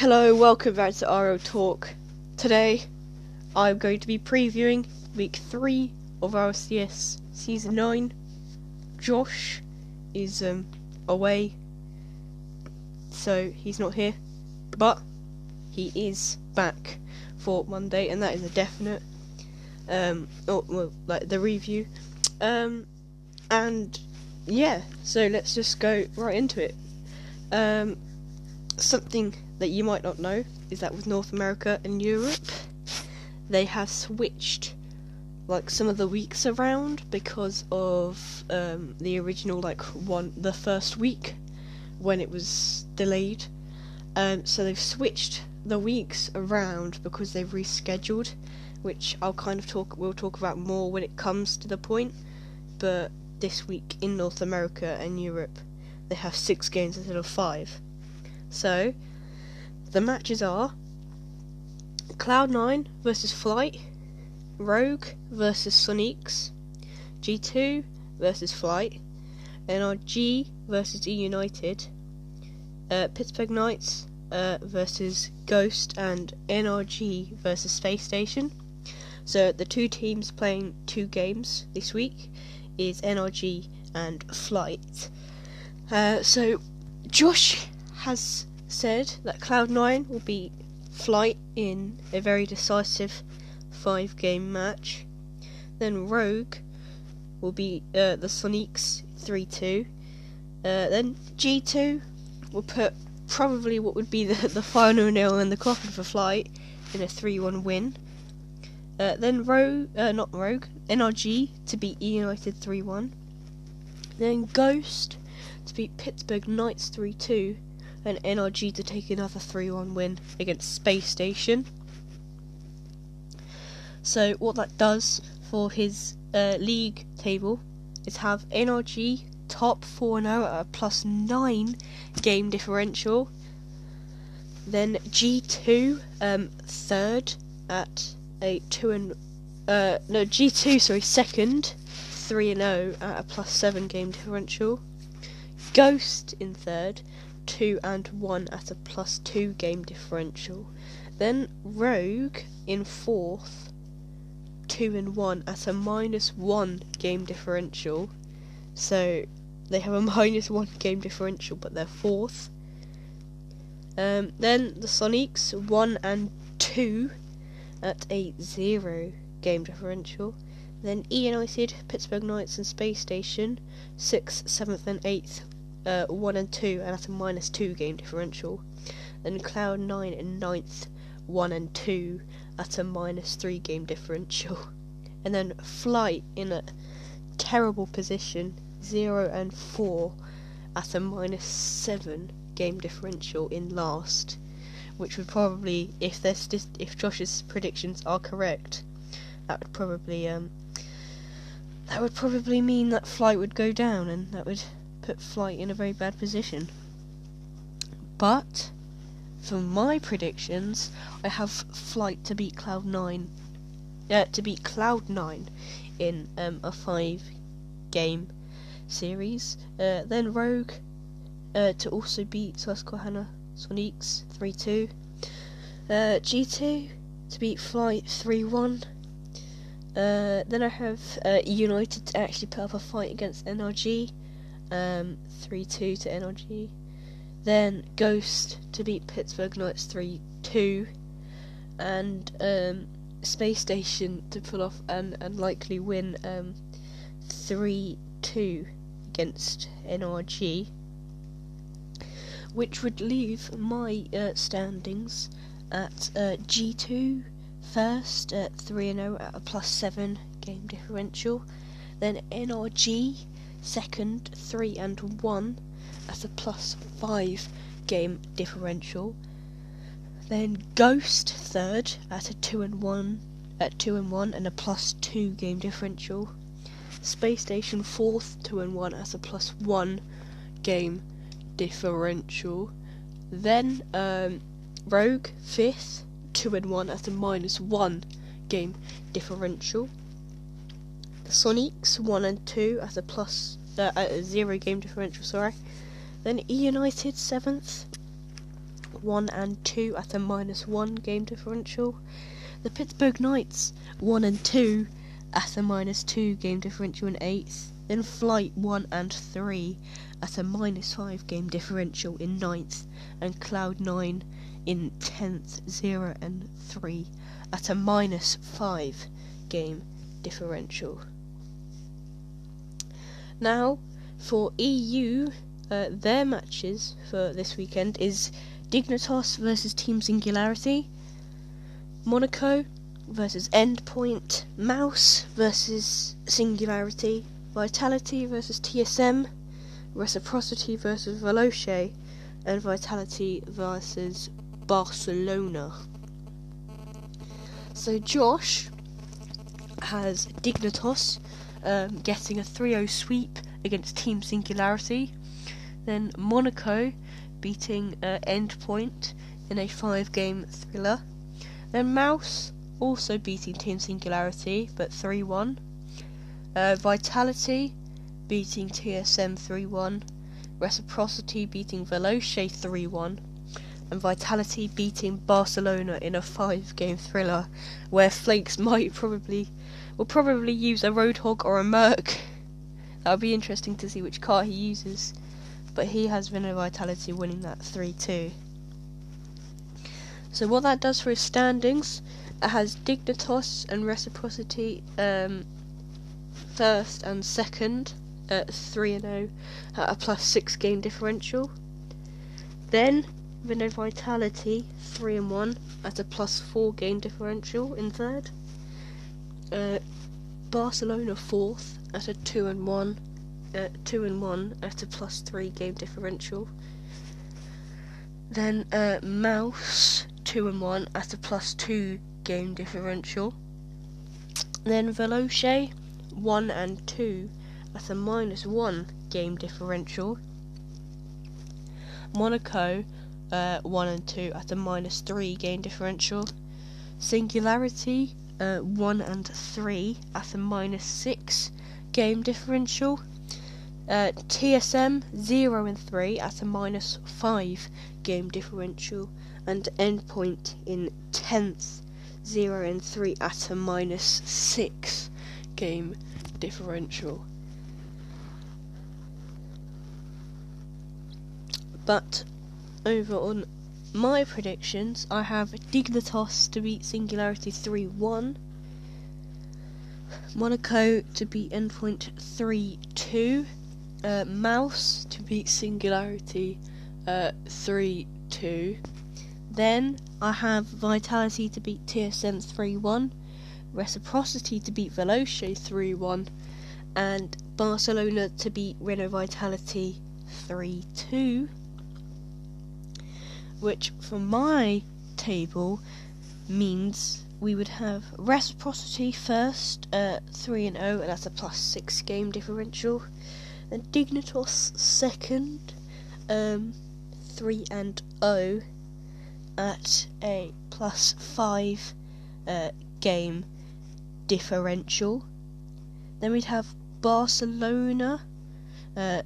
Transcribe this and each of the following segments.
Hello, welcome back to RO Talk. Today, I'm going to be previewing week 3 of RLCS Season 9. Josh is um, away, so he's not here, but he is back for Monday, and that is a definite. Um, oh, well, like the review. Um, and yeah, so let's just go right into it. Um, something that you might not know is that with North America and Europe, they have switched like some of the weeks around because of um, the original like one the first week when it was delayed. Um, so they've switched the weeks around because they've rescheduled, which I'll kind of talk we'll talk about more when it comes to the point. But this week in North America and Europe, they have six games instead of five. So the matches are Cloud9 versus Flight, Rogue versus Soniqs, G2 versus Flight, NRG versus E United, uh, Pittsburgh Knights uh, versus Ghost, and NRG versus Space Station. So the two teams playing two games this week is NRG and Flight. Uh, so Josh has said that Cloud9 will beat Flight in a very decisive five game match. Then Rogue will beat uh, the Soniqs 3 2. Uh, then G2 will put probably what would be the, the final nail in the coffin for Flight in a 3 1 win. Uh, then Rogue, uh, not Rogue, NRG to beat E United 3 1. Then Ghost to beat Pittsburgh Knights 3 2 and NRG to take another 3 1 win against Space Station. So, what that does for his uh, league table is have NRG top 4 now at a plus 9 game differential. Then G2 um, third at a 2 and uh, no G2 sorry second 3 and 0 at a plus 7 game differential. Ghost in third 2 and 1 at a plus 2 game differential. Then Rogue in fourth, 2 and 1 at a minus 1 game differential. So they have a minus 1 game differential, but they're fourth. Um, then the Soniqs 1 and 2 at a 0 game differential. Then E United, Pittsburgh Knights, and Space Station 6th, 7th, and 8th uh, 1 and 2 and at a minus 2 game differential. Then Cloud9 in 9th, 1 and 2 at a minus 3 game differential. And then Flight in a terrible position, 0 and 4 at a minus 7 game differential in last. Which would probably, if this, if Josh's predictions are correct, that would probably um, that would probably mean that Flight would go down, and that would put Flight in a very bad position. But for my predictions, I have Flight to beat Cloud Nine, uh, to beat Cloud Nine in um, a five-game series. Uh, then Rogue uh, to also beat Susquehanna Soniqs three two. Uh, G two to beat Flight three one. Uh, then I have uh, United to actually put up a fight against NRG um, 3 2 to NRG. Then Ghost to beat Pittsburgh Knights 3 2. And um, Space Station to pull off an unlikely win um, 3 2 against NRG. Which would leave my uh, standings at uh, G2 first at 3 0 at a plus 7 game differential. Then NRG second, 3 and 1 at a plus 5 game differential. Then Ghost third at a 2 and 1 at 2 and 1 and a plus 2 game differential. Space Station fourth, 2 and 1 as a plus 1 game differential. Then um, Rogue fifth, 2 and 1 as a minus 1 game differential. Soniqs 1 and 2 at a plus uh, at a 0 game differential, sorry. Then E United 7th, 1 and 2 at a minus 1 game differential. The Pittsburgh Knights 1 and 2 at a minus 2 game differential in 8th. Then Flight 1 and 3 at a minus 5 game differential in 9th. And Cloud9 in 10th, 0 and 3 at a minus 5 game differential. Now, for EU, uh, their matches for this weekend is Dignitas versus Team Singularity, Monaco versus Endpoint, Mouse versus Singularity, Vitality versus TSM, Reciprocity versus Veloce, and Vitality versus Barcelona. So Josh has Dignitas um, getting a 3-0 sweep against Team Singularity. Then Monaco beating uh, Endpoint in a five-game thriller. Then Mouse also beating Team Singularity, but 3-1. Uh, Vitality beating TSM 3-1. Reciprocity beating Veloce 3-1. And Vitality beating Barcelona in a five-game thriller, where Flakes might probably will probably use a Roadhog or a Merc. That'll be interesting to see which car he uses. But he has Renault Vitality winning that 3 2. So, what that does for his standings, it has Dignitas and Reciprocity um, first and second at 3 0 at a plus 6 game differential. Then Renault Vitality 3 and 1 at a plus 4 game differential in third. Uh, Barcelona fourth at a two and one, uh, two and one at a plus three game differential. Then uh, Mouse two and one at a plus two game differential. Then Veloce one and two at a minus one game differential. Monaco uh, one and two at a minus three game differential. Singularity uh, 1 and 3 at a minus 6 game differential. Uh, TSM 0 and 3 at a minus 5 game differential. And Endpoint in 10th 0 and 3 at a minus 6 game differential. But over on my predictions, I have Dignitas to beat Singularity 3 1, Monaco to beat Endpoint 3 2, uh, Mouse to beat Singularity uh, 3 2. Then I have Vitality to beat TSM 3 1, Reciprocity to beat Veloce 3 1, and Barcelona to beat Renault Vitality 3 2 which for my table means we would have reciprocity first, uh, 3 and 0, and that's a plus 6 game differential. Then Dignitas second, um, 3 and 0, at a plus 5 uh, game differential. Then we'd have Barcelona, uh,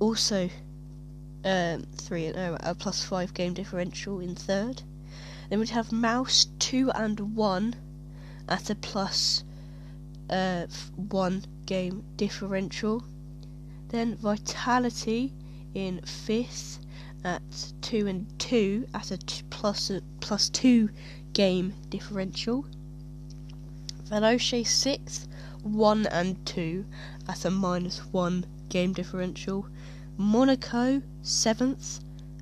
also um, 3 and 0 a plus 5 game differential in third. Then we'd have Mouse 2 and 1 at a plus, uh, 1 game differential. Then Vitality in fifth at 2 and 2 at a t- plus, a plus 2 game differential. Veloce sixth, 1 and 2 at a minus 1 game differential. Monaco seventh,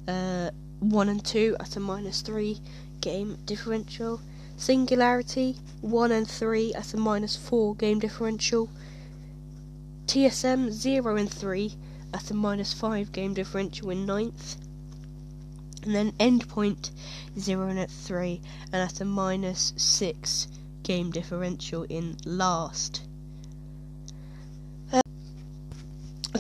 uh, one and two at a minus three game differential. Singularity one and three at a minus four game differential. TSM zero and three at a minus five game differential in ninth. And then Endpoint zero and at three and at a minus six game differential in last.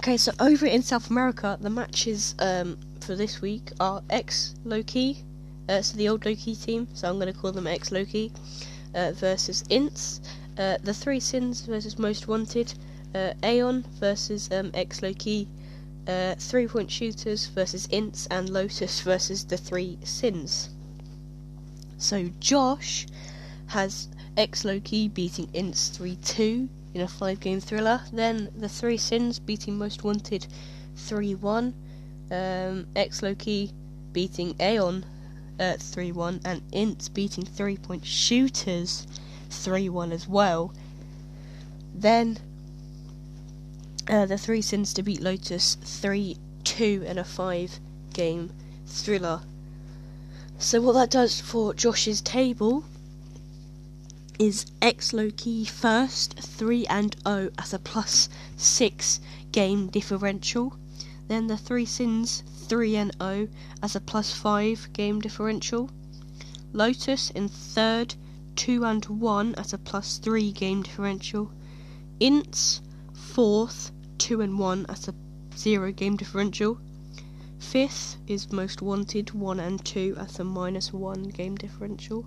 Okay, so over in South America, the matches um, for this week are X Loki, uh, so the old Loki team, so I'm going to call them X Loki, uh, versus Ints, uh, the Three Sins versus Most Wanted, uh, Aeon versus um, X Loki, uh, three point shooters versus Ints, and Lotus versus the three Sins. So Josh has X Loki beating Ints 3 2 in a five game thriller. Then the three Sins beating Most Wanted 3 1. Um, X Loki beating Aeon uh, 3 1. And Ints beating three point shooters 3 1 as well. Then uh, the three sins to beat Lotus 3 2 in a 5 game thriller. So, what that does for Josh's table is X Loki first 3 and 0 as a plus 6 game differential. Then the three sins 3 and 0 as a plus 5 game differential. Lotus in third 2 and 1 as a plus 3 game differential. Ints fourth, 2 and 1 as a 0 game differential. Fifth is Most Wanted, 1 and 2 as a minus 1 game differential.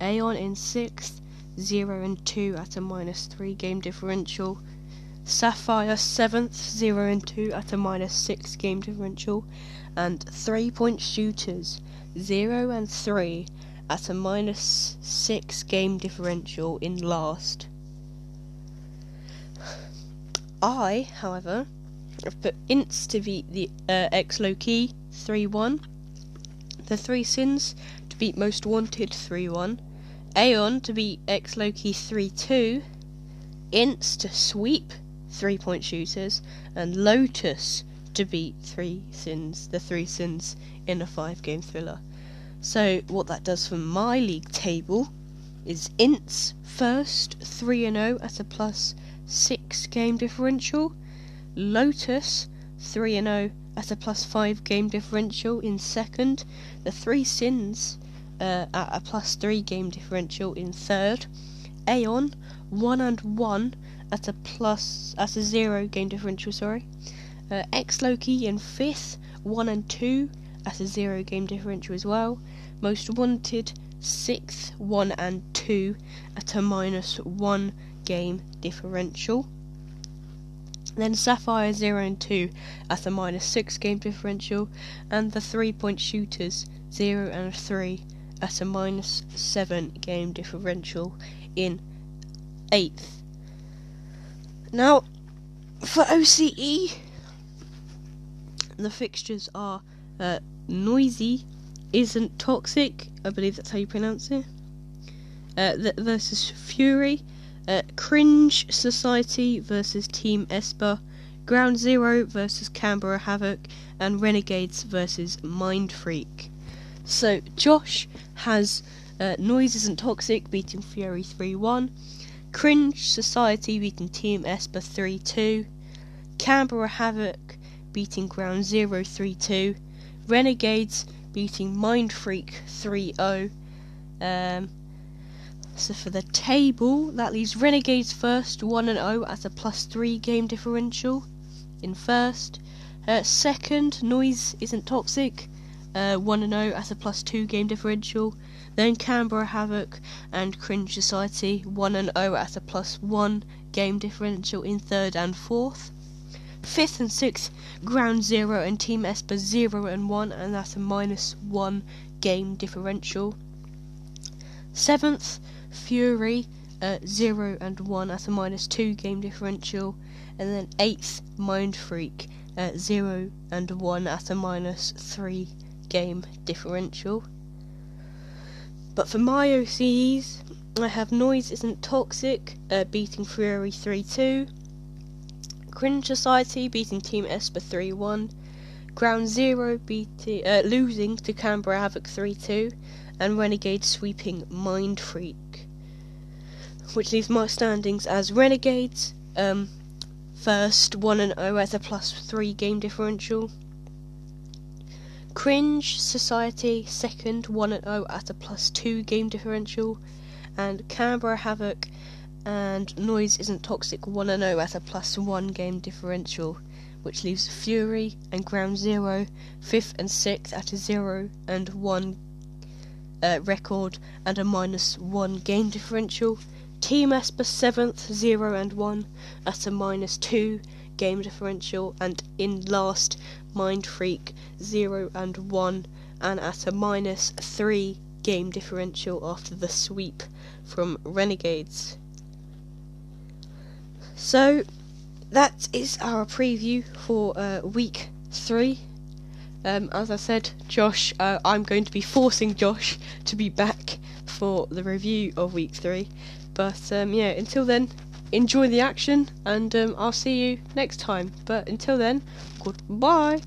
Aeon in sixth, 0 and 2 at a minus 3 game differential. Sapphire 7th, 0 and 2 at a minus 6 game differential. And 3 point shooters, 0 and 3 at a minus 6 game differential in last. I, however, have put Ints to beat the uh, X Loki 3 1, the Three Sins to beat Most Wanted 3 1, Aeon to beat X Loki 3 2, Ints to sweep 3 point shooters, and Lotus to beat Three Sins, the Three Sins in a 5 game thriller. So, what that does for my league table is Ints first 3 0 at a plus 6 game differential. Lotus 3 0 at a plus 5 game differential in second. The Three Sins uh, at a plus 3 game differential in third. Aeon 1 and 1 at a plus at a 0 game differential, sorry. Uh, X Loki in fifth 1 and 2 at a 0 game differential as well. Most Wanted 6th 1 and 2 at a minus 1 game differential. Then Sapphire 0 and 2 at a minus 6 game differential, and the 3 point shooters 0 and 3 at a minus 7 game differential in 8th. Now, for OCE, the fixtures are uh, Noisy, Isn't Toxic, I believe that's how you pronounce it, uh, versus Fury, uh, Cringe Society versus Team Esper, Ground Zero versus Canberra Havoc, and Renegades versus Mind Freak. So Josh has uh, Noise Isn't Toxic beating Fury 3 1, Cringe Society beating Team Esper 3 2, Canberra Havoc beating Ground Zero 3 2, Renegades beating Mind Freak 3 0. Um, so for the table, that leaves Renegades first, 1 and 0 at a plus 3 game differential in first. Uh, second, Noise Isn't Toxic, uh, 1 and 0 at a plus 2 game differential. Then Canberra Havoc and Cringe Society, 1 and 0 at a plus 1 game differential in third and fourth. Fifth and sixth, Ground Zero and Team Esper 0 and 1, and that's a minus 1 game differential. Seventh, Fury uh, 0 and 1 at a minus 2 game differential, and then 8th Mind Freak uh, 0 and 1 at a minus 3 game differential. But for my OCs, I have Noise Isn't Toxic uh, beating Fury 3 2, Cringe Society beating Team Esper 3 1, Ground Zero beating, uh, losing to Canberra Havoc 3 2, and Renegade sweeping Mind Freak which leaves my standings as Renegades um, first, 1 and 0 at a plus 3 game differential. Cringe Society second, 1 and 0 at a plus 2 game differential. And Canberra Havoc and Noise Isn't Toxic 1 and 0 at a plus 1 game differential, which leaves Fury and Ground Zero fifth and 6th at a 0 and 1 uh, record and a minus 1 game differential. Team Esper 7th, 0 and 1 at a minus 2 game differential, and in last Mind Freak 0 and 1, and at a minus 3 game differential after the sweep from Renegades. So that is our preview for uh, week three. Um, as I said, Josh, uh, I'm going to be forcing Josh to be back for the review of week three. But um, yeah, until then, enjoy the action, and um, I'll see you next time. But until then, goodbye.